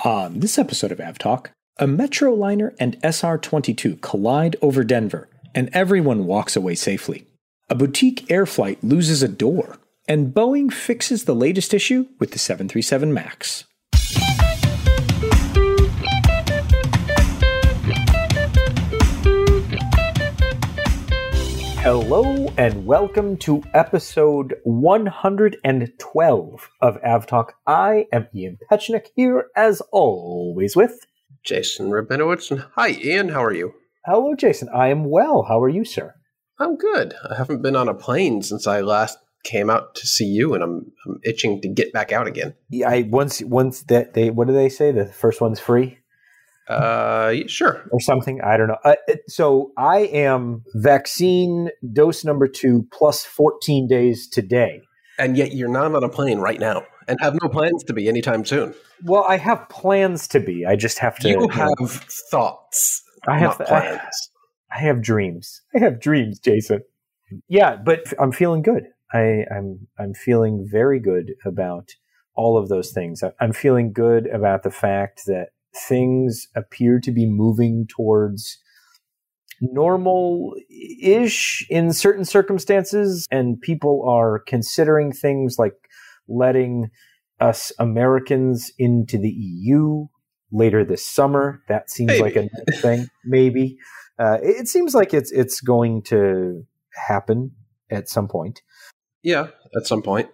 On this episode of AvTalk, a metro liner and SR 22 collide over Denver, and everyone walks away safely. A boutique air flight loses a door, and Boeing fixes the latest issue with the 737 MAX. Hello and welcome to episode 112 of AvTalk. I am Ian Petchenik here as always with Jason Rabinowitz. And hi, Ian. How are you? Hello, Jason. I am well. How are you, sir? I'm good. I haven't been on a plane since I last came out to see you, and I'm, I'm itching to get back out again. Yeah, I once once that they what do they say? The first one's free. Uh, sure. Or something. I don't know. Uh, it, so I am vaccine dose number two plus 14 days today. And yet you're not on a plane right now and have no plans to be anytime soon. Well, I have plans to be. I just have to. You have you know, thoughts. I have plans. I, I have dreams. I have dreams, Jason. Yeah, but I'm feeling good. I, I'm I'm feeling very good about all of those things. I'm feeling good about the fact that things appear to be moving towards normal ish in certain circumstances, and people are considering things like letting us Americans into the EU later this summer. That seems maybe. like a thing, maybe. Uh, it seems like it's it's going to happen at some point. Yeah, at some point.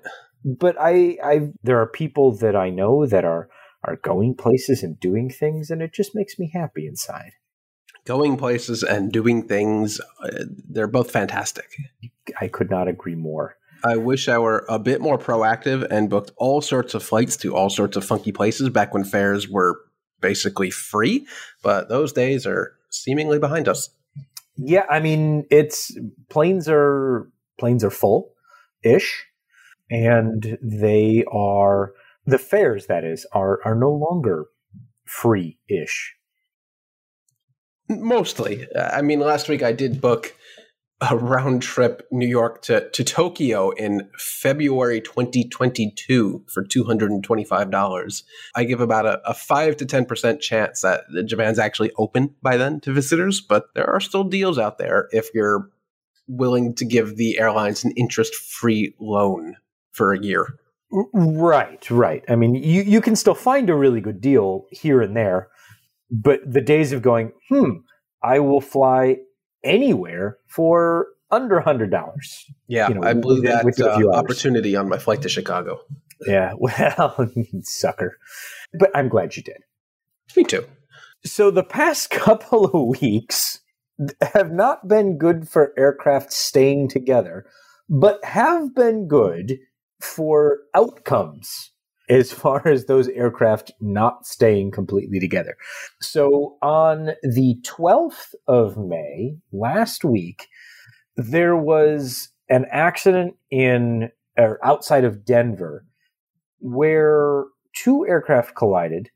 But I, I, there are people that I know that are are going places and doing things, and it just makes me happy inside. Going places and doing things, uh, they're both fantastic. I could not agree more. I wish I were a bit more proactive and booked all sorts of flights to all sorts of funky places back when fares were basically free, but those days are seemingly behind us. Yeah, I mean, it's planes are planes are full ish and they are the fares that is are are no longer free ish. Mostly, I mean, last week I did book a round trip New York to, to Tokyo in February 2022 for $225. I give about a, a 5 to 10% chance that Japan's actually open by then to visitors, but there are still deals out there if you're willing to give the airlines an interest free loan for a year. Right, right. I mean, you, you can still find a really good deal here and there, but the days of going, hmm, I will fly anywhere for under hundred dollars. Yeah, you know, I blew that uh, opportunity on my flight to Chicago. Yeah, well, sucker. But I'm glad you did. Me too. So the past couple of weeks have not been good for aircraft staying together, but have been good for outcomes as far as those aircraft not staying completely together. So on the 12th of May, last week, there was an accident in or outside of Denver where two aircraft collided.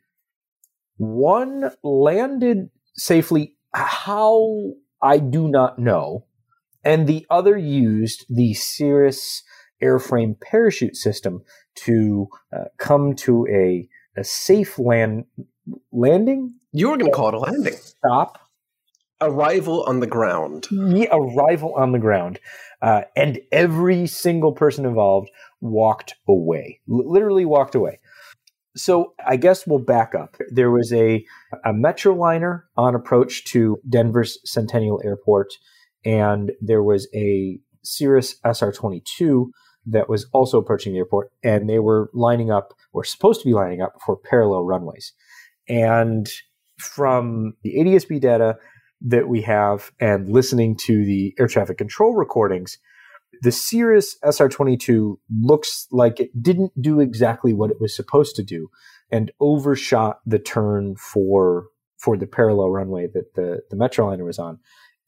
One landed safely, how I do not know, and the other used the Cirrus airframe parachute system to uh, come to a, a safe land landing. You were going to call it a landing. Stop. Arrival on the ground. Yeah, arrival on the ground. Uh, and every single person involved walked away, L- literally walked away. So I guess we'll back up. There was a, a Metroliner on approach to Denver's Centennial Airport, and there was a Cirrus SR 22 that was also approaching the airport, and they were lining up, or supposed to be lining up for parallel runways. And from the ADSB data that we have and listening to the air traffic control recordings, the Cirrus SR22 looks like it didn't do exactly what it was supposed to do and overshot the turn for for the parallel runway that the, the Metroliner was on,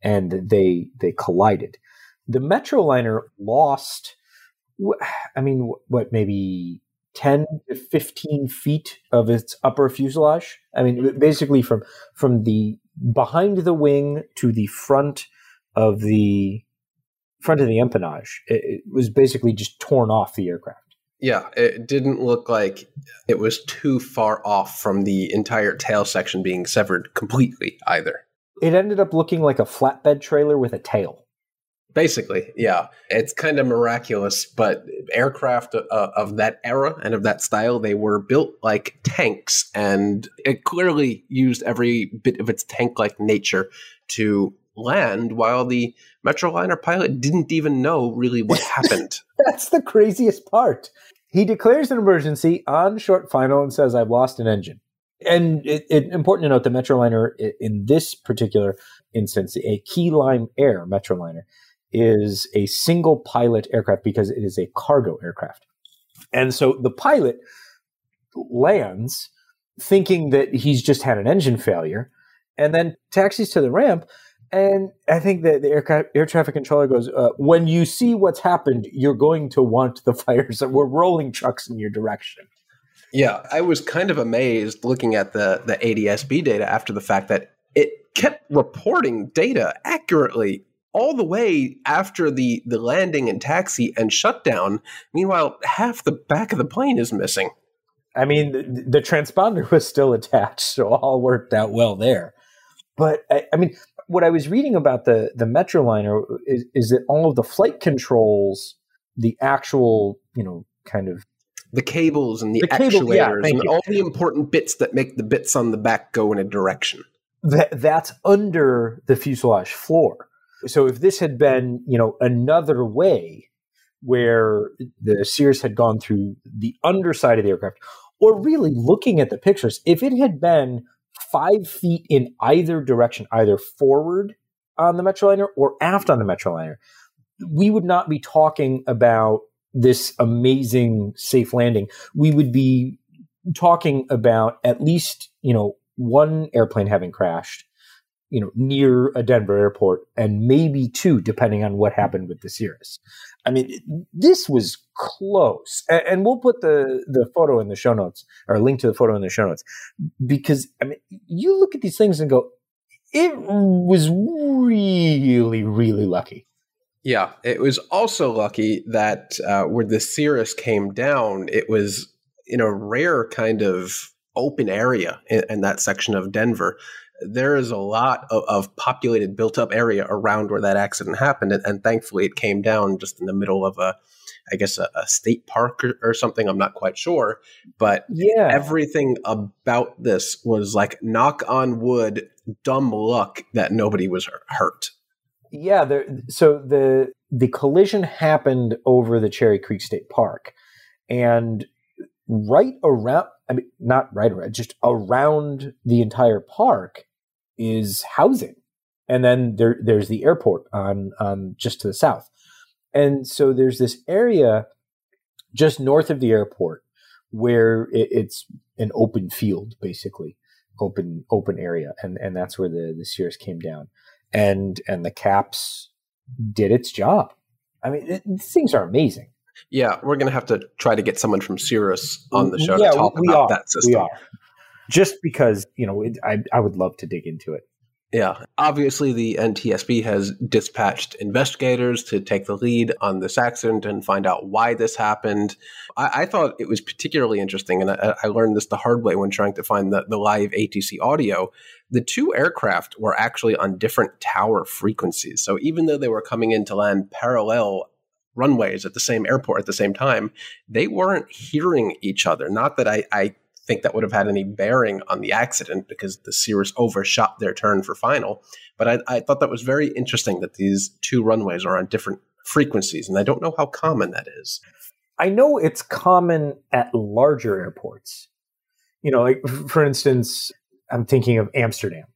and they they collided. The Metroliner lost I mean, what maybe 10 to 15 feet of its upper fuselage. I mean, basically from from the behind the wing to the front of the front of the empennage, it, it was basically just torn off the aircraft. Yeah, it didn't look like it was too far off from the entire tail section being severed completely either. It ended up looking like a flatbed trailer with a tail. Basically, yeah. It's kind of miraculous, but aircraft uh, of that era and of that style, they were built like tanks, and it clearly used every bit of its tank like nature to land while the Metroliner pilot didn't even know really what happened. That's the craziest part. He declares an emergency on short final and says, I've lost an engine. And it's it, important to note the Metroliner, in this particular instance, a Key Lime Air Metroliner, is a single pilot aircraft because it is a cargo aircraft. And so the pilot lands thinking that he's just had an engine failure and then taxis to the ramp and I think that the air, air traffic controller goes, uh, when you see what's happened, you're going to want the fires. We're rolling trucks in your direction. Yeah, I was kind of amazed looking at the, the ADSB data after the fact that it kept reporting data accurately all the way after the, the landing and taxi and shutdown. Meanwhile, half the back of the plane is missing. I mean, the, the transponder was still attached, so all worked out well there. But I, I mean, what I was reading about the the Metroliner is, is that all of the flight controls, the actual, you know, kind of the cables and the, the actuators yeah, and you. all the important bits that make the bits on the back go in a direction. That that's under the fuselage floor. So if this had been, you know, another way where the Cirrus had gone through the underside of the aircraft, or really looking at the pictures, if it had been five feet in either direction, either forward on the Metroliner or aft on the Metroliner, we would not be talking about this amazing safe landing. We would be talking about at least, you know, one airplane having crashed, you know, near a Denver airport, and maybe two, depending on what happened with the Cirrus. I mean, this was close, and we'll put the the photo in the show notes or link to the photo in the show notes because I mean, you look at these things and go, it was really, really lucky. Yeah, it was also lucky that uh, where the Cirrus came down, it was in a rare kind of open area in, in that section of Denver there is a lot of, of, populated, built up area around where that accident happened. And, and, thankfully, it came down just in the middle of a, I guess, a, a state park or, or, something. I'm not quite sure. But yeah. everything about this was like knock on wood, dumb luck that nobody was hurt. Yeah. There, so the the collision happened over the Cherry Creek State Park. And right around I mean, not right around, just around the entire park is housing. And then there, there's the airport on, just to the south. And so there's this area just north of the airport where it, it's an open field, basically open, open area. And, and that's where the, the Cirrus came down and, and the CAPS did its job. I mean, it, these things are amazing. Yeah, we're going to have to try to get someone from Cirrus on the show yeah, to talk about are. that system. We are. Just because, you know, it, I, I would love to dig into it. Yeah. Obviously, the NTSB has dispatched investigators to take the lead on this accident and find out why this happened. I, I thought it was particularly interesting, and I, I, learned this the hard way when trying to find the, the live ATC audio. The two aircraft were actually on different tower frequencies. So even though they were coming in to land parallel runways at the same airport at the same time, they weren't hearing each other. Not that I, I think that would have had any bearing on the accident because the Cirrus overshot their turn for final. But I, I thought that was very interesting that these two runways are on different frequencies, and I don't know how common that is. I know it's common at larger airports. You know, like for instance, I'm thinking of Amsterdam.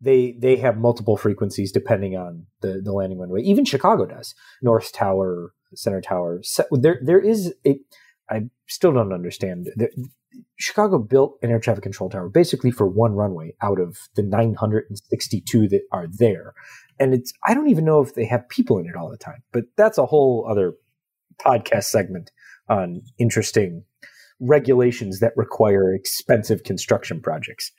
They they have multiple frequencies depending on the the landing runway. Even Chicago does. North Tower, Center Tower. There, there is a. I still don't understand. There, Chicago built an air traffic control tower basically for one runway out of the 962 that are there, and it's. I don't even know if they have people in it all the time. But that's a whole other podcast segment on interesting regulations that require expensive construction projects.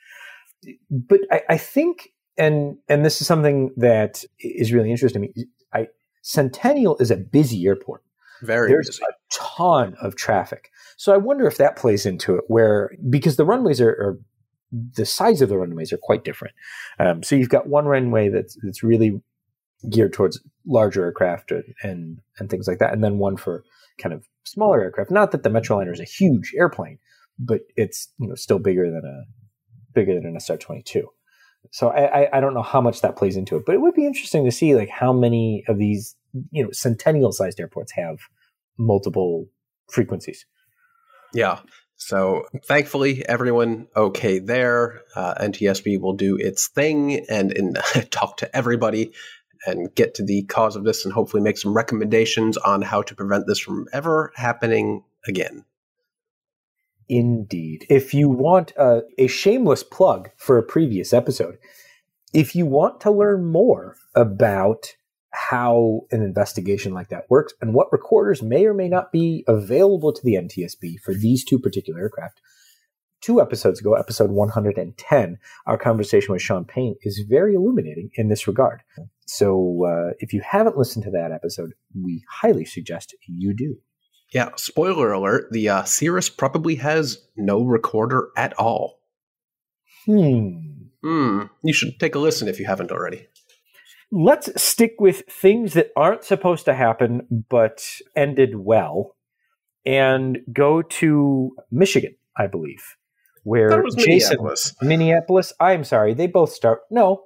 But I, I think, and and this is something that is really interesting to me. Centennial is a busy airport. Very There's busy. a ton of traffic. So I wonder if that plays into it, where because the runways are, are the size of the runways are quite different. Um, so you've got one runway that's that's really geared towards larger aircraft and, and, and things like that, and then one for kind of smaller aircraft. Not that the Metroliner is a huge airplane, but it's you know still bigger than a bigger than an SR twenty two. So I, I, I don't know how much that plays into it, but it would be interesting to see like how many of these you know centennial sized airports have multiple frequencies. Yeah. So thankfully, everyone okay there. Uh, NTSB will do its thing and, and talk to everybody and get to the cause of this and hopefully make some recommendations on how to prevent this from ever happening again. Indeed. If you want a, a shameless plug for a previous episode, if you want to learn more about how an investigation like that works and what recorders may or may not be available to the NTSB for these two particular aircraft, two episodes ago, episode 110, our conversation with Sean Payne is very illuminating in this regard. So uh, if you haven't listened to that episode, we highly suggest you do. Yeah, spoiler alert the uh, Cirrus probably has no recorder at all. Hmm. Hmm. You should take a listen if you haven't already. Let's stick with things that aren't supposed to happen but ended well and go to Michigan, I believe, where Jason Minneapolis. Minneapolis. I'm sorry, they both start. No.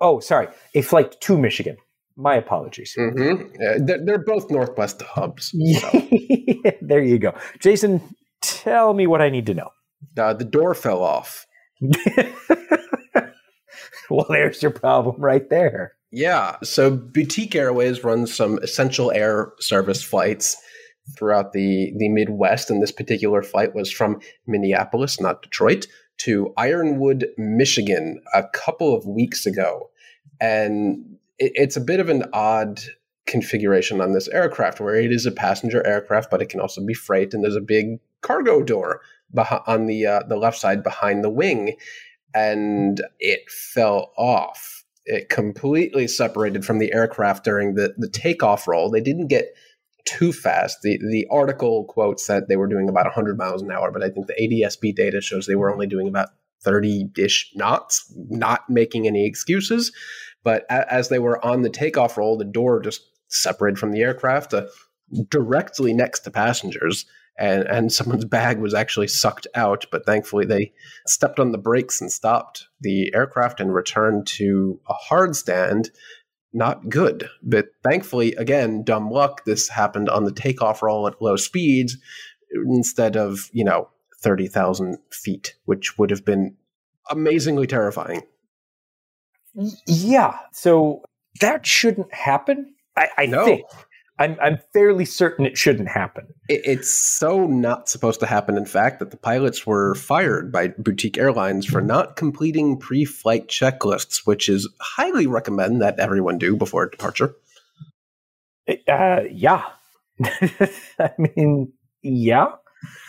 Oh, sorry, a flight to Michigan. My apologies. Mm-hmm. Uh, they're, they're, both Northwest hubs. So. there you go. Jason, tell me what I need to know. Uh, the door fell off. well, there's your problem right there. Yeah. So Boutique Airways runs some essential air service flights throughout the, the Midwest. And this particular flight was from Minneapolis, not Detroit, to Ironwood, Michigan a couple of weeks ago. And it, it's a bit of an odd configuration on this aircraft where it is a passenger aircraft, but it can also be freight. And there's a big cargo door beh- on the uh, the left side behind the wing, and it fell off. It completely separated from the aircraft during the the takeoff roll. They didn't get too fast. The the article quotes that they were doing about 100 miles an hour, but I think the ADSB data shows they were only doing about 30 ish knots, not making any excuses. But a- as they were on the takeoff roll, the door just separated from the aircraft uh, directly next to passengers. And, and someone's bag was actually sucked out, but thankfully they stepped on the brakes and stopped the aircraft and returned to a hard stand. Not good, but thankfully, again, dumb luck. This happened on the takeoff roll at low speeds instead of you know thirty thousand feet, which would have been amazingly terrifying. Yeah. So that shouldn't happen. I, I No. think. I'm, I'm fairly certain it shouldn't happen. It, it's so not supposed to happen, in fact, that the pilots were fired by boutique airlines for not completing pre flight checklists, which is highly recommend that everyone do before departure. Uh, yeah. I mean, yeah.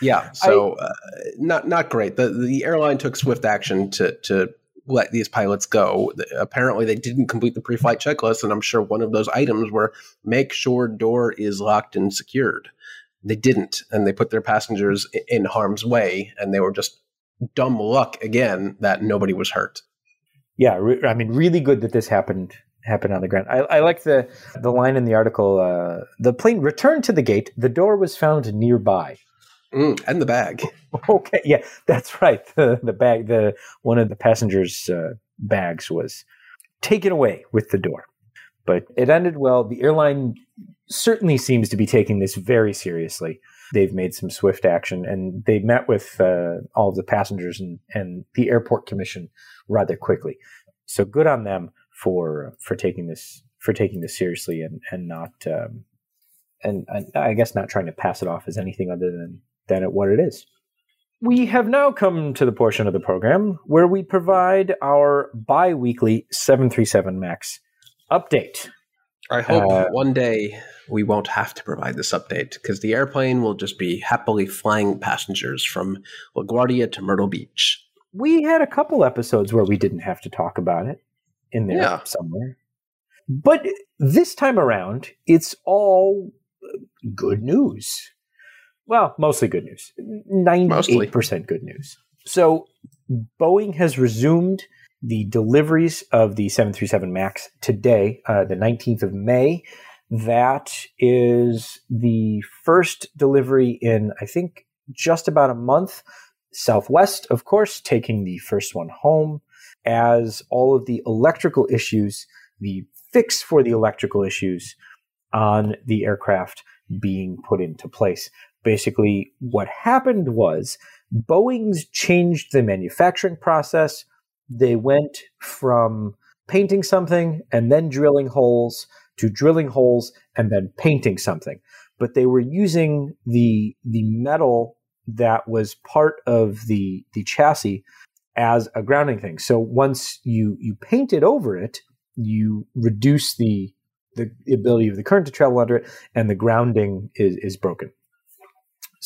Yeah, so uh, not not great. The the airline took swift action to to let these pilots go. Apparently, they didn't complete the pre-flight checklist, and I'm sure one of those items were make sure door is locked and secured. They didn't, and they put their passengers in harm's way, and they were just dumb luck again that nobody was hurt. Yeah. Re- I mean, really good that this happened happened on the ground. I, I like the the line in the article. Uh, the plane returned to the gate. The door was found nearby. Mm, and the bag. Okay, yeah, that's right. The the bag, the one of the passengers' uh, bags was taken away with the door, but it ended well. The airline certainly seems to be taking this very seriously. They've made some swift action, and they met with uh, all of the passengers and, and the airport commission rather quickly. So good on them for for taking this for taking this seriously and and not um, and, and I guess not trying to pass it off as anything other than than it, what it is. We have now come to the portion of the program where we provide our bi weekly 737 MAX update. I hope Uh, one day we won't have to provide this update because the airplane will just be happily flying passengers from LaGuardia to Myrtle Beach. We had a couple episodes where we didn't have to talk about it in there Yeah. somewhere. But this time around, it's all good news. Well, mostly good news. 98% good news. So Boeing has resumed the deliveries of the 737 MAX today, uh, the 19th of May. That is the first delivery in, I think, just about a month. Southwest, of course, taking the first one home as all of the electrical issues, the fix for the electrical issues on the aircraft being put into place. Basically, what happened was Boeing's changed the manufacturing process. They went from painting something and then drilling holes to drilling holes and then painting something. But they were using the the metal that was part of the the chassis as a grounding thing. So once you you painted over it, you reduce the the ability of the current to travel under it, and the grounding is is broken.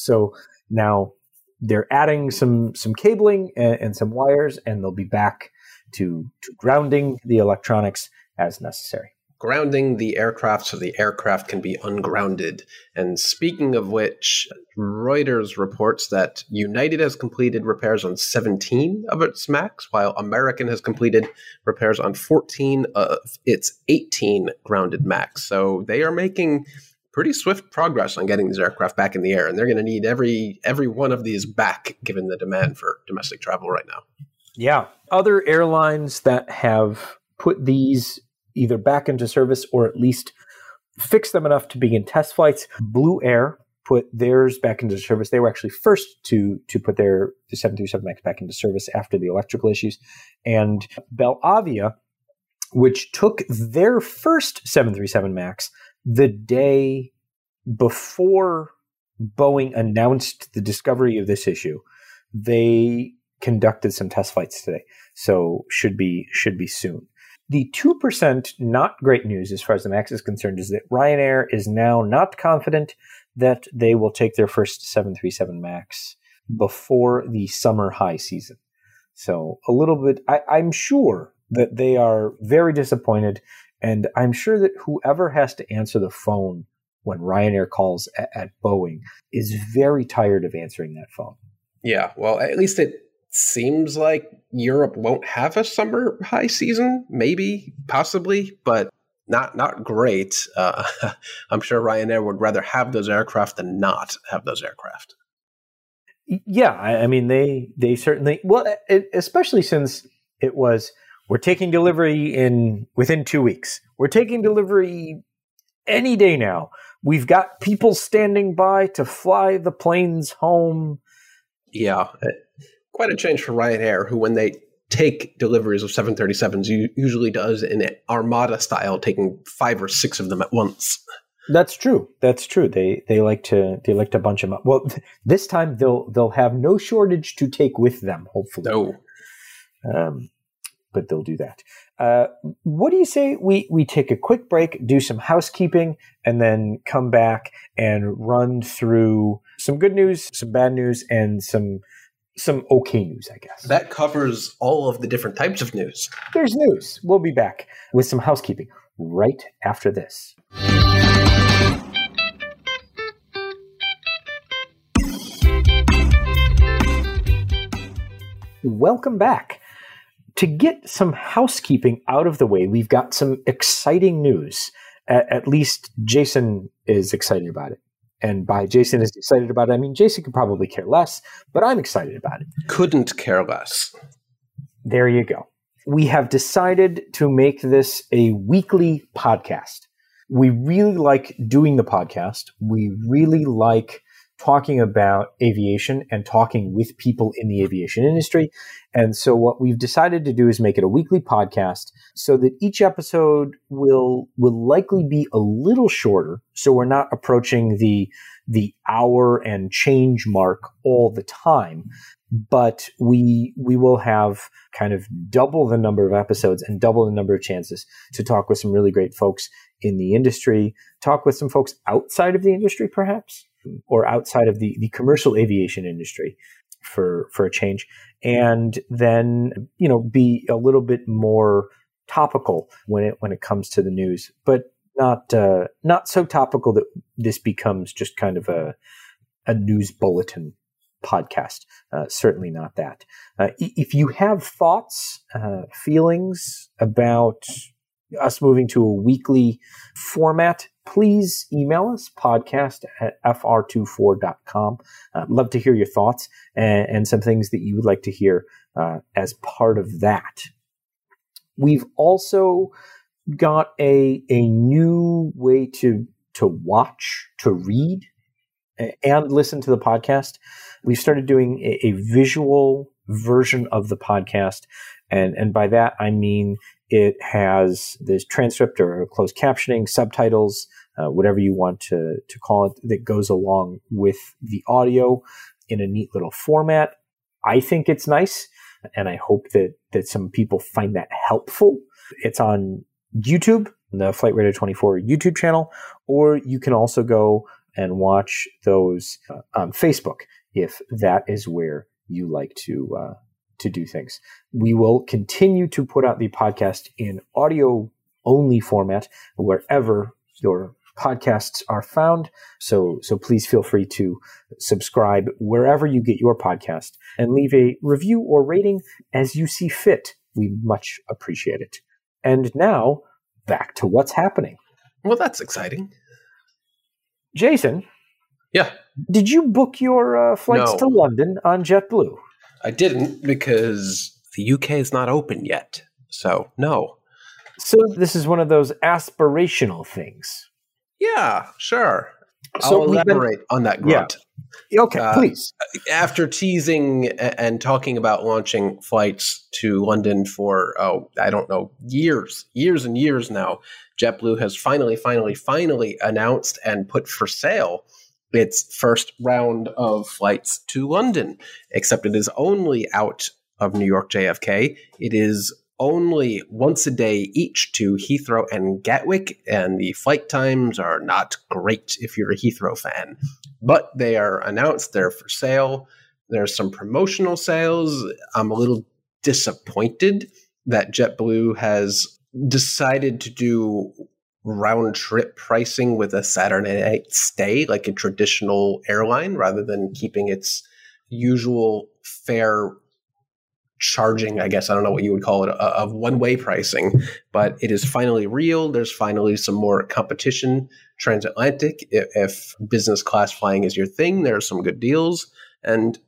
So now they're adding some some cabling and, and some wires, and they'll be back to, to grounding the electronics as necessary grounding the aircraft so the aircraft can be ungrounded. And speaking of which, Reuters reports that United has completed repairs on 17 of its MAX, while American has completed repairs on 14 of its 18 grounded MAX. So they are making pretty swift progress on getting these aircraft back in the air, and they're going to need every every one of these back given the demand for domestic travel right now. Yeah, other airlines that have put these either back into service or at least fix them enough to begin test flights. Blue Air put theirs back into service. They were actually first to to put their the 737 Max back into service after the electrical issues. And Belavia, which took their first 737 Max the day before Boeing announced the discovery of this issue, they conducted some test flights today. So should be should be soon. The 2% not great news as far as the MAX is concerned is that Ryanair is now not confident that they will take their first 737 MAX before the summer high season. So a little bit, I, I'm sure that they are very disappointed. And I'm sure that whoever has to answer the phone when Ryanair calls at, at Boeing is very tired of answering that phone. Yeah, well, at least it seems like Europe won't have a summer high season, maybe, possibly, but not not great. Uh, I'm sure Ryanair would rather have those aircraft than not have those aircraft. Yeah, I, I mean they they certainly well, it, especially since it was we're taking delivery in within two weeks. We're taking delivery any day now. We've got people standing by to fly the planes home. Yeah, quite a change for Ryanair, who when they take deliveries of 737s usually does in armada style, taking five or six of them at once. That's true. That's true. They they like to they like to bunch them up. Well, this time they'll they'll have no shortage to take with them. Hopefully, no. Um, but they'll do that. Uh, what do you say we we take a quick break, do some housekeeping, and then come back and run through some good news, some bad news, and some some okay news, I guess. That covers all of the different types of news. There's news. We'll be back with some housekeeping right after this. Welcome back. To get some housekeeping out of the way, we've got some exciting news. At, at least Jason is excited about it. And by Jason is excited about it, I mean Jason could probably care less, but I'm excited about it. Couldn't care less. There you go. We have decided to make this a weekly podcast. We really like doing the podcast. We really like talking about aviation and talking with people in the aviation industry. And so what we've decided to do is make it a weekly podcast so that each episode will will likely be a little shorter so we're not approaching the the hour and change mark all the time but we we will have kind of double the number of episodes and double the number of chances to talk with some really great folks in the industry talk with some folks outside of the industry perhaps or outside of the, the commercial aviation industry for for a change and then you know be a little bit more topical when it when it comes to the news but not uh, not so topical that this becomes just kind of a a news bulletin podcast. Uh, certainly not that. Uh, if you have thoughts, uh, feelings about us moving to a weekly format, please email us podcast at fr24.com. I'd love to hear your thoughts and, and, some things that you would like to hear uh, as part of that. We've also got a, a new way to, to watch, to read, and listen to the podcast. We've started doing a, a visual version of the podcast. And, and by that, I mean it has this transcript or closed captioning, subtitles, uh, whatever you want to, to call it, that goes along with the audio in a neat little format. I think it's nice, and I hope that, that some people find that helpful. It's on YouTube, the Flightradar24 YouTube channel, or you can also go and watch those uh, on Facebook if that is where you like to uh, to do things. We will continue to put out the podcast in audio only format wherever your podcasts are found. So, so please feel free to subscribe wherever you get your podcast and leave a review or rating as you see fit. We much appreciate it. And now back to what's happening. Well, that's exciting. Jason. Yeah. Did you book your uh, flights no. to London on JetBlue? I didn't because the UK is not open yet. So, no. So, this is one of those aspirational things. Yeah, sure. So I'll elaborate been, on that grunt. Yeah. Okay, uh, please. After teasing and talking about launching flights to London for, oh, I don't know, years, years and years now, JetBlue has finally, finally, finally announced and put for sale its first round of flights to London, except it is only out of New York JFK. It is only once a day each to Heathrow and Gatwick, and the flight times are not great if you're a Heathrow fan. But they are announced, they're for sale. There's some promotional sales. I'm a little disappointed that JetBlue has decided to do round trip pricing with a Saturday night stay, like a traditional airline, rather than keeping its usual fare charging, I guess, I don't know what you would call it, uh, of one way pricing, but it is finally real. There's finally some more competition transatlantic. If, business class flying is your thing, there are some good deals. And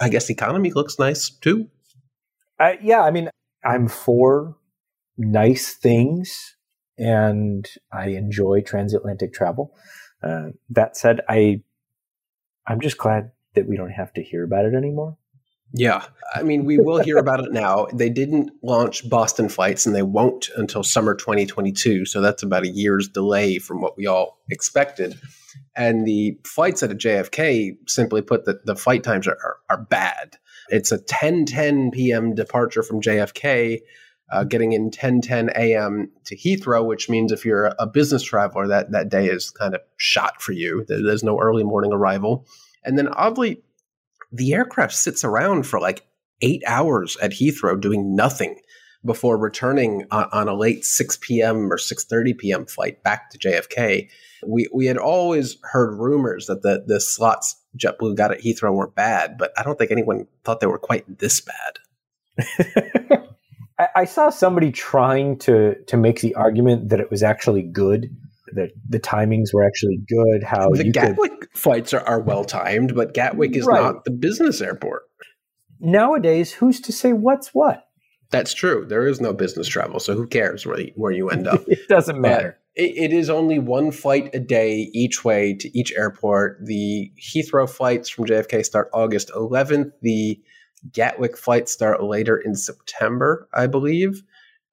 I guess economy looks nice too. Uh, yeah, I mean, I'm for nice things and I enjoy transatlantic travel. Uh, that said, I I'm just glad that we don't have to hear about it anymore. Yeah. I mean, we will hear about it now. They didn't launch Boston flights and they won't until summer 2022. So that's about a year's delay from what we all expected. And the flights at a JFK, simply put, that the flight times are, are, are, bad. It's a 10 10 p.m. departure from JFK, uh, getting in 10 10 a.m. to Heathrow, which means if you're a business traveler, that, that day is kind of shot for you. There's no early morning arrival. And then oddly, the aircraft sits around for like eight hours at Heathrow doing nothing before returning on, on a late 6 p.m. or 6:30 p.m. flight back to JFK. We we had always heard rumors that the the slots JetBlue got at Heathrow were bad, but I don't think anyone thought they were quite this bad. I, I saw somebody trying to to make the argument that it was actually good that the timings were actually good. How the Gatwick could, flights are, are well timed, but Gatwick is right. not the business airport. Nowadays, who's to say what's what? That's true. There is no business travel, so who cares where you, where you end up? it doesn't matter. It, it is only one flight a day each way to each airport. The Heathrow flights from JFK start August 11th. The Gatwick flights start later in September, I believe.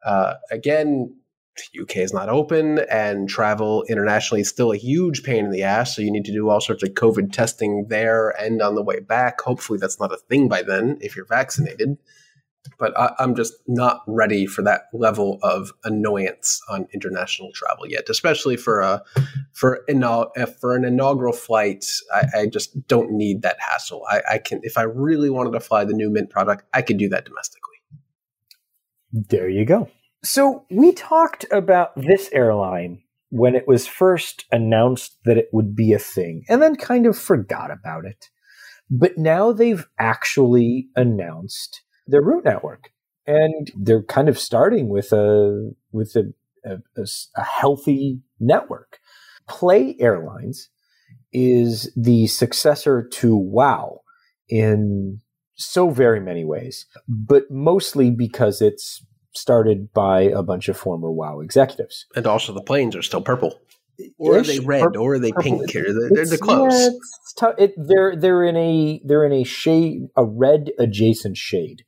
Uh, again, UK is not open and travel internationally is still a huge pain in the ass. So you need to do all sorts of COVID testing there and on the way back. Hopefully, that's not a thing by then if you're vaccinated. But I, am just not ready for that level of annoyance on international travel yet, especially for a for eh, for an inaugural flight. I, I just don't need that hassle. I, I can if I really wanted to fly the new Mint product, I could do that domestically. There you go. So we talked about this airline when it was first announced that it would be a thing and then kind of forgot about it. But now they've actually announced their route network and they're kind of starting with a with a, a, a healthy network. Play Airlines is the successor to WoW in so very many ways, but mostly because it's started by a bunch of former WoW executives. And also, the planes are still purple. Or Ish, are they red? Purple, or are they purple. pink? Here, they're, they're close. Yeah, t- it, they're they're in a they're in a shade, a red adjacent shade.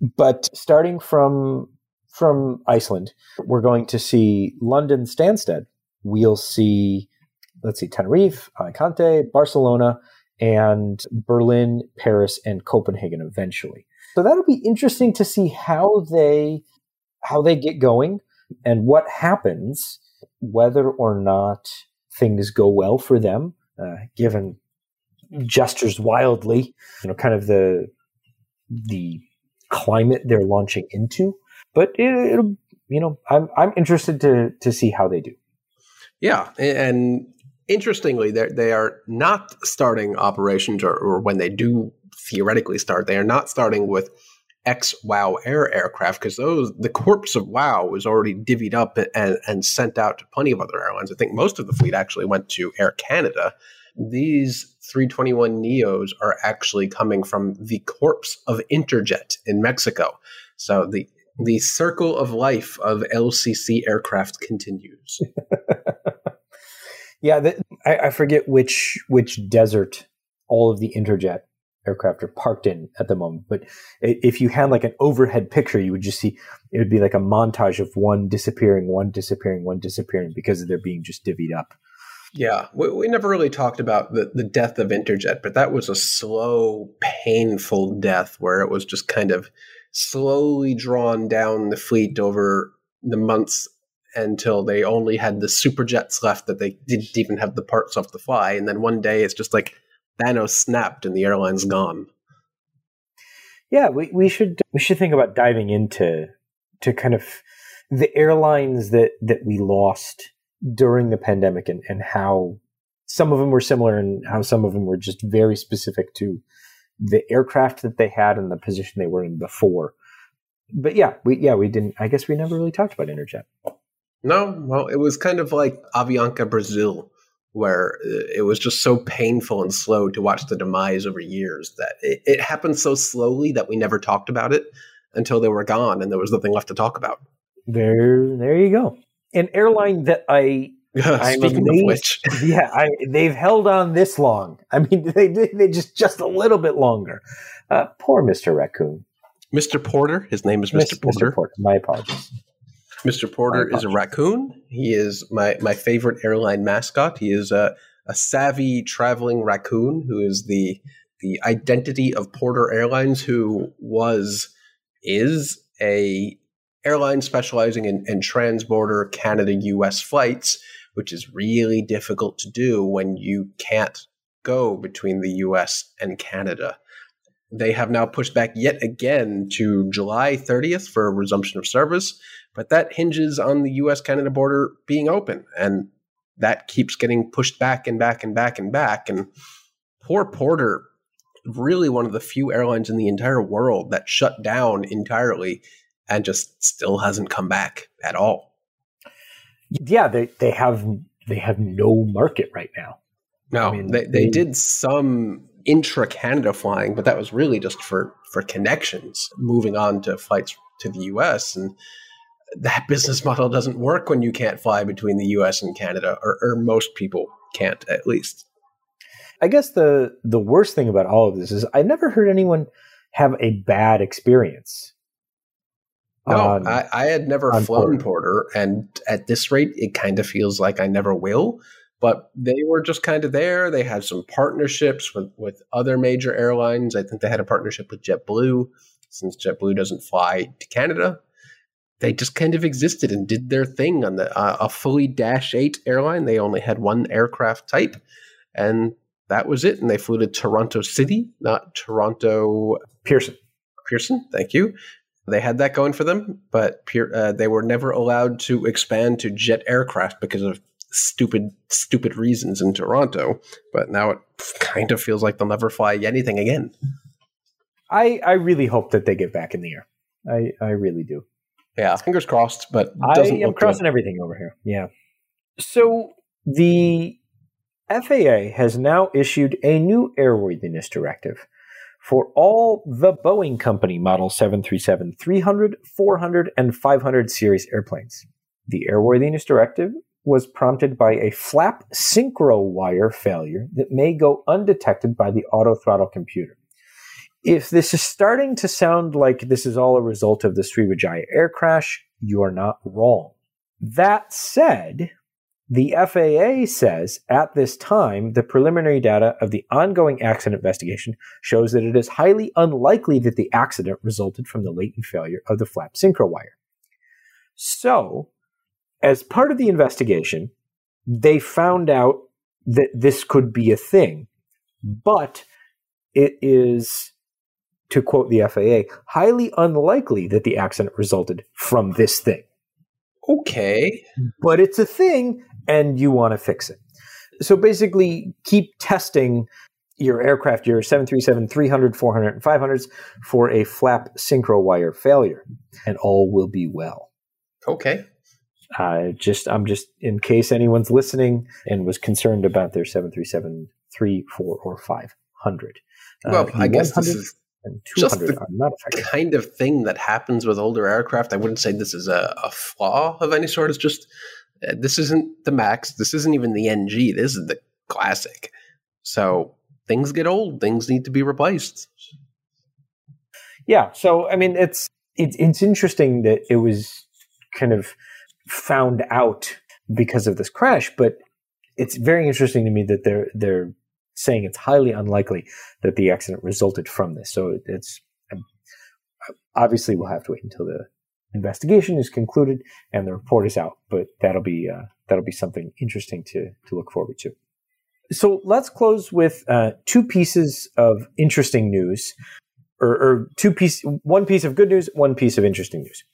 But starting from from Iceland, we're going to see London Stansted. We'll see, let's see, Tenerife, Alicante, Barcelona, and Berlin, Paris, and Copenhagen eventually. So that'll be interesting to see how they how they get going and what happens, whether or not things go well for them, uh, given gestures wildly, you know, kind of the the climate they're launching into. But it, will you know, I'm I'm interested to to see how they do. Yeah, and interestingly, they they are not starting operations, or, or when they do theoretically start, they are not starting with ex WoW Air aircraft because those the corpse of WoW was already divvied up and, and sent out to plenty of other airlines. I think most of the fleet actually went to Air Canada. These 321 Neos are actually coming from the corpse of Interjet in Mexico. So the the circle of life of LCC aircraft continues. yeah, the, I, I forget which which desert all of the Interjet aircraft are parked in at the moment. But if you had like an overhead picture, you would just see it would be like a montage of one disappearing, one disappearing, one disappearing because they're being just divvied up. Yeah, we, we never really talked about the, the death of Interjet, but that was a slow, painful death where it was just kind of slowly drawn down the fleet over the months until they only had the superjets left that they didn't even have the parts off the fly. And then one day it's just like, Thanos snapped and the airline's gone. Yeah, we, we should we should think about diving into to kind of the airlines that that we lost during the pandemic and, and how some of them were similar and how some of them were just very specific to the aircraft that they had and the position they were in before. But yeah, we yeah, we didn't I guess we never really talked about Interjet. No, well, it was kind of like Avianca Brazil where it was just so painful and slow to watch the demise over years that it, it, happened so slowly that we never talked about it until they were gone and there was nothing left to talk about. There, there you go. An airline that I. Speaking amazed, of which, yeah, I, they've held on this long. I mean, they they just just a little bit longer. Uh, poor Mister Raccoon. Mr. Porter. His name is Mr. Porter. Mr. Porter. My apologies. Mr. Porter is a raccoon. He is my, my favorite airline mascot. He is a, a savvy traveling raccoon who is the the identity of Porter Airlines, who was is a airline specializing in, in transborder Canada US flights, which is really difficult to do when you can't go between the US and Canada. They have now pushed back yet again to July 30th for a resumption of service but that hinges on the US Canada border being open. And that keeps getting pushed back and back and back and back. And poor Porter, really one of the few airlines in the entire world that shut down entirely and just still hasn't come back at all. Yeah, they, they have they have no market right now. No, I mean, they, they, they did some intra Canada flying, but that was really just for for connections, moving on to flights to the US. And that business model doesn't work when you can't fly between the US and Canada, or, or most people can't at least. I guess the the worst thing about all of this is I never heard anyone have a bad experience. No, I, I, had never flown Porter. Porter, and at this rate, it kind of feels like I never will. But they were just kind of there. They had some partnerships with, with other major airlines. I think they had a partnership with JetBlue, since JetBlue doesn't fly to Canada they just kind of existed and did their thing on the uh, a fully Dash Eight airline. They only had one aircraft type, and that was it. And they flew to Toronto City, not Toronto Pearson. Pearson, thank you. They had that going for them, but uh, they were never allowed to expand to jet aircraft because of stupid, stupid reasons in Toronto. But now it kind of feels like they'll never fly anything again. I I really hope that they get back in the air. I I really do. Yeah, fingers crossed. But I am crossing good. everything over here. Yeah. So the FAA has now issued a new airworthiness directive for all the Boeing Company Model 737 300, 400, and 500 series airplanes. The airworthiness directive was prompted by a flap synchro wire failure that may go undetected by the auto throttle computer. If this is starting to sound like this is all a result of the Sriwijaya air crash, you are not wrong. That said, the FAA says at this time, the preliminary data of the ongoing accident investigation shows that it is highly unlikely that the accident resulted from the latent failure of the flap synchro wire. So, as part of the investigation, they found out that this could be a thing, but it is, to quote the FAA, highly unlikely that the accident resulted from this thing. Okay. But it's a thing, and you want to fix it. So basically, keep testing your aircraft, your 737 300, 400, and 500s for a flap synchro wire failure, and all will be well. Okay. Uh, just I'm just in case anyone's listening and was concerned about their 737 3, 4, or 500. Uh, well, I guess this is just the kind of thing that happens with older aircraft. I wouldn't say this is a, a flaw of any sort. It's just uh, this isn't the max. This isn't even the NG. This is the classic. So things get old. Things need to be replaced. Yeah. So I mean, it's it's it's interesting that it was kind of found out because of this crash, but it's very interesting to me that they're they're saying it's highly unlikely that the accident resulted from this. So it's um, obviously we'll have to wait until the investigation is concluded and the report is out. But that'll be uh, that'll be something interesting to to look forward to. So let's close with uh, two pieces of interesting news, or, or two piece, one piece of good news, one piece of interesting news.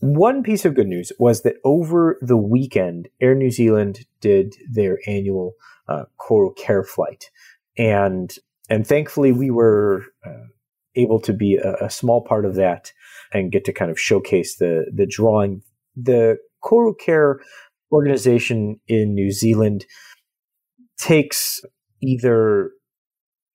One piece of good news was that over the weekend, Air New Zealand did their annual uh, Koru Care flight, and and thankfully we were uh, able to be a, a, small part of that and get to kind of showcase the the drawing. The Koru Care organization in New Zealand takes either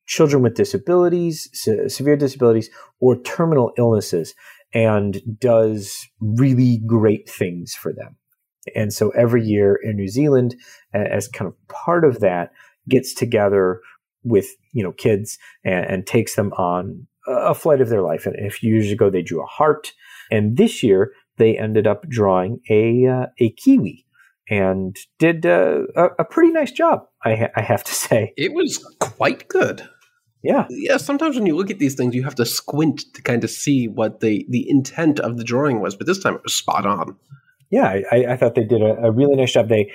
children with disabilities, se- severe disabilities, or terminal illnesses, and does really great things for them. And so every year in New Zealand, as kind of part of that, gets together with you know kids and, and takes them on a flight of their life. And a few years ago, they drew a heart, and this year they ended up drawing a uh, a kiwi and did uh, a, a, pretty nice job. I, ha- I have to say, it was quite good. Yeah, yeah. Sometimes when you look at these things, you have to squint to kind of see what the the intent of the drawing was. But this time, it was spot on. Yeah, I, I thought they did a, a really nice job. They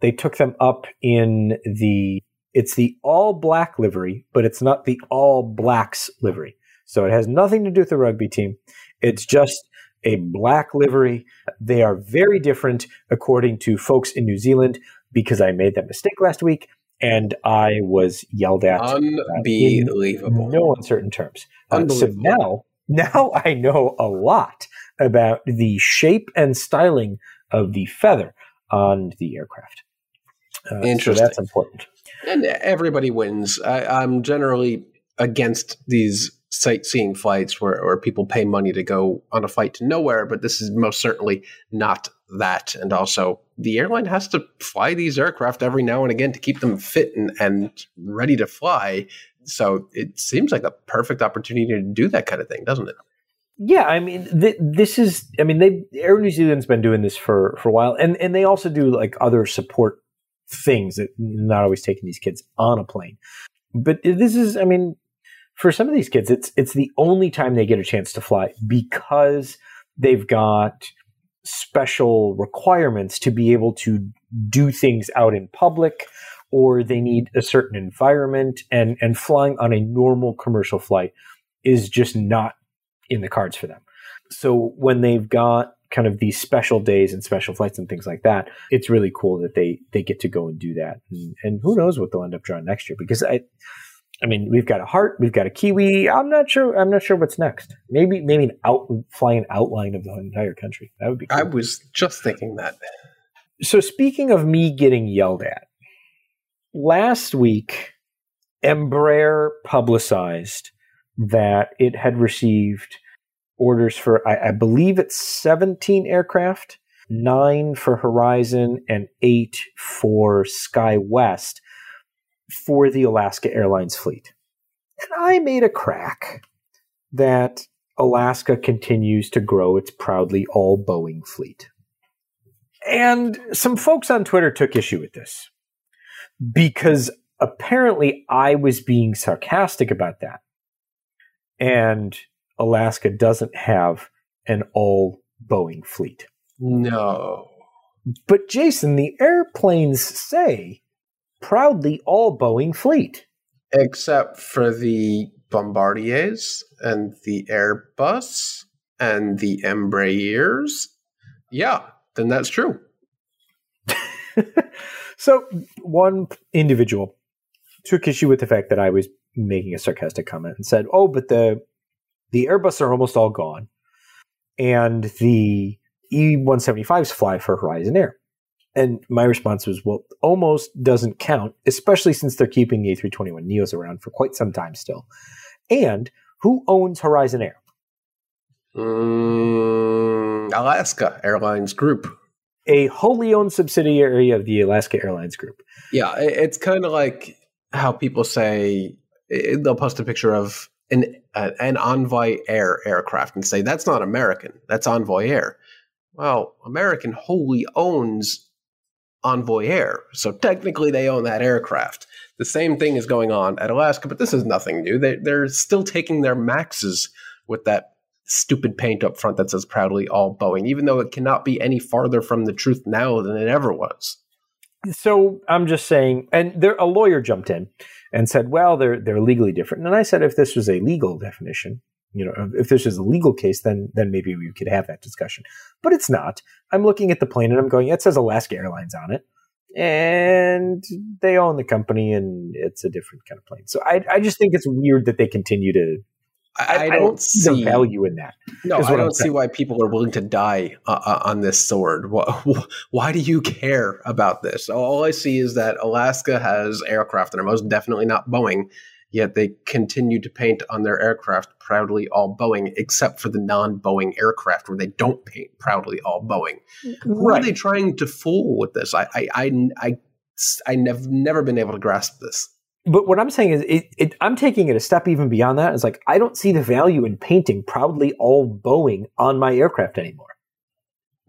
they took them up in the it's the all black livery, but it's not the all blacks livery. So it has nothing to do with the rugby team. It's just a black livery. They are very different according to folks in New Zealand because I made that mistake last week and I was yelled at. Unbelievable. no uncertain terms. Uh, so now, now I know a lot about the shape and styling of the feather on the aircraft. Uh, Interesting. So that's important. And everybody wins. I, I'm generally against these sightseeing flights where, where people pay money to go on a flight to nowhere, but this is most certainly not that. And also, the airline has to fly these aircraft every now and again to keep them fit and, and ready to fly. So it seems like a perfect opportunity to do that kind of thing, doesn't it? Yeah, I mean, th- this is. I mean, they Air New Zealand's been doing this for for a while, and and they also do like other support things that not always taking these kids on a plane. But this is, I mean, for some of these kids, it's it's the only time they get a chance to fly because they've got special requirements to be able to do things out in public or they need a certain environment and and flying on a normal commercial flight is just not in the cards for them. So when they've got kind of these special days and special flights and things like that, it's really cool that they they get to go and do that. And, and who knows what they'll end up drawing next year? Because I, I mean, we've got a heart, we've got a kiwi. I'm not sure. I'm not sure what's next. Maybe maybe an out flying outline of the entire country. That would be. Cool. I was just thinking that. So speaking of me getting yelled at, last week, Embraer publicized that it had received orders for, I, I believe it's 17 aircraft, nine for Horizon and eight for SkyWest for the Alaska Airlines fleet. And I made a crack that Alaska continues to grow its proudly all Boeing fleet. And some folks on Twitter took issue with this because apparently I was being sarcastic about that. And Alaska doesn't have an all Boeing fleet. No. But Jason, the airplanes say proudly all Boeing fleet. Except for the Bombardiers and the Airbus and the Embraers. Yeah, then that's true. so one individual took issue with the fact that I was making a sarcastic comment and said, "Oh, but the the Airbus are almost all gone, and the E175s fly for Horizon Air." And my response was, "Well, almost doesn't count, especially since they're keeping the A321 Neos around for quite some time still. And who owns Horizon Air?" Mm, Alaska Airlines Group. A wholly owned subsidiary of the Alaska Airlines Group. Yeah, it's kind of like how people say they'll post a picture of an an Envoy Air aircraft and say that's not American, that's Envoy Air. Well, American wholly owns Envoy Air, so technically they own that aircraft. The same thing is going on at Alaska, but this is nothing new. They, they're still taking their maxes with that stupid paint up front that says proudly all Boeing, even though it cannot be any farther from the truth now than it ever was. So I'm just saying, and there a lawyer jumped in and said, "Well, they're they're legally different." And I said, if this was a legal definition, you know, if this is a legal case, then then maybe we could have that discussion. But it's not. I'm looking at the plane and I'm going, it says Alaska Airlines on it, and they own the company, and it's a different kind of plane. So I I just think it's weird that they continue to I, I, don't, don't, see the value in that. No, I don't see why people are willing to die uh, uh on this sword. Why, why, do you care about this? All I see is that Alaska has aircraft that are most definitely not Boeing, yet they continue to paint on their aircraft proudly all Boeing, except for the non-Boeing aircraft where they don't paint proudly all Boeing. Right. Who are they trying to fool with this? I, I, I, I, I have never been able to grasp this but what I'm saying is, it, it, I'm taking it a step even beyond that. It's like I don't see the value in painting proudly all Boeing on my aircraft anymore.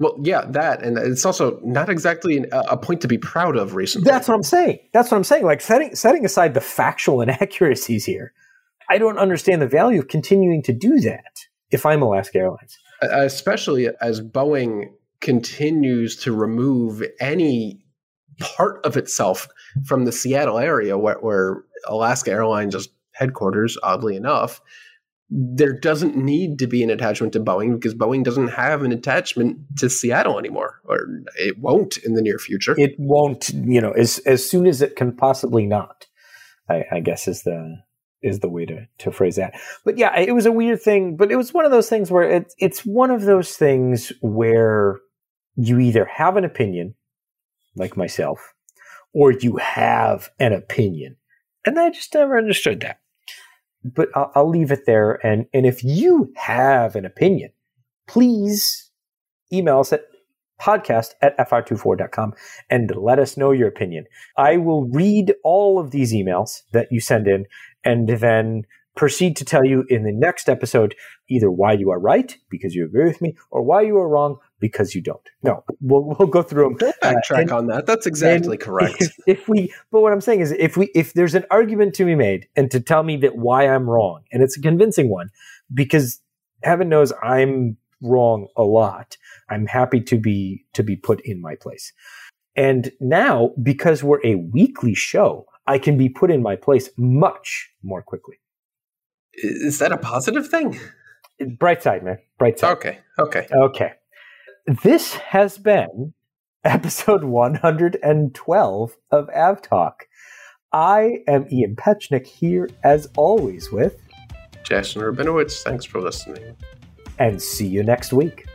Well, yeah, that, and it's also not exactly a point to be proud of recently. That's what I'm saying. That's what I'm saying. Like setting setting aside the factual inaccuracies here, I don't understand the value of continuing to do that. If I'm Alaska Airlines, especially as Boeing continues to remove any part of itself from the Seattle area where, where Alaska Airlines is headquarters, oddly enough, there doesn't need to be an attachment to Boeing because Boeing doesn't have an attachment to Seattle anymore, or it won't in the near future. It won't, you know, as as soon as it can possibly not. I, I guess is the is the way to to phrase that. But yeah, it was a weird thing, but it was one of those things where it's it's one of those things where you either have an opinion like myself, or you have an opinion. And I just never understood that. But I'll, I'll leave it there. And, and if you have an opinion, please email us at podcast at fr24.com and let us know your opinion. I will read all of these emails that you send in and then proceed to tell you in the next episode either why you are right because you agree with me or why you are wrong because you don't. No, we'll we'll go through them. Don't backtrack uh, on that. That's exactly correct. If, if, we, but what I'm saying is, if we, if there's an argument to be made, and to tell me that why I'm wrong, and it's a convincing one, because heaven knows I'm wrong a lot. I'm happy to be to be put in my place. And now, because we're a weekly show, I can be put in my place much more quickly. Is that a positive thing? Bright side, man. Bright side. Okay. Okay. Okay. This has been episode 112 of AvTalk. I am Ian Petchenik here, as always, with Jason Rabinowitz. Thanks for listening. And see you next week.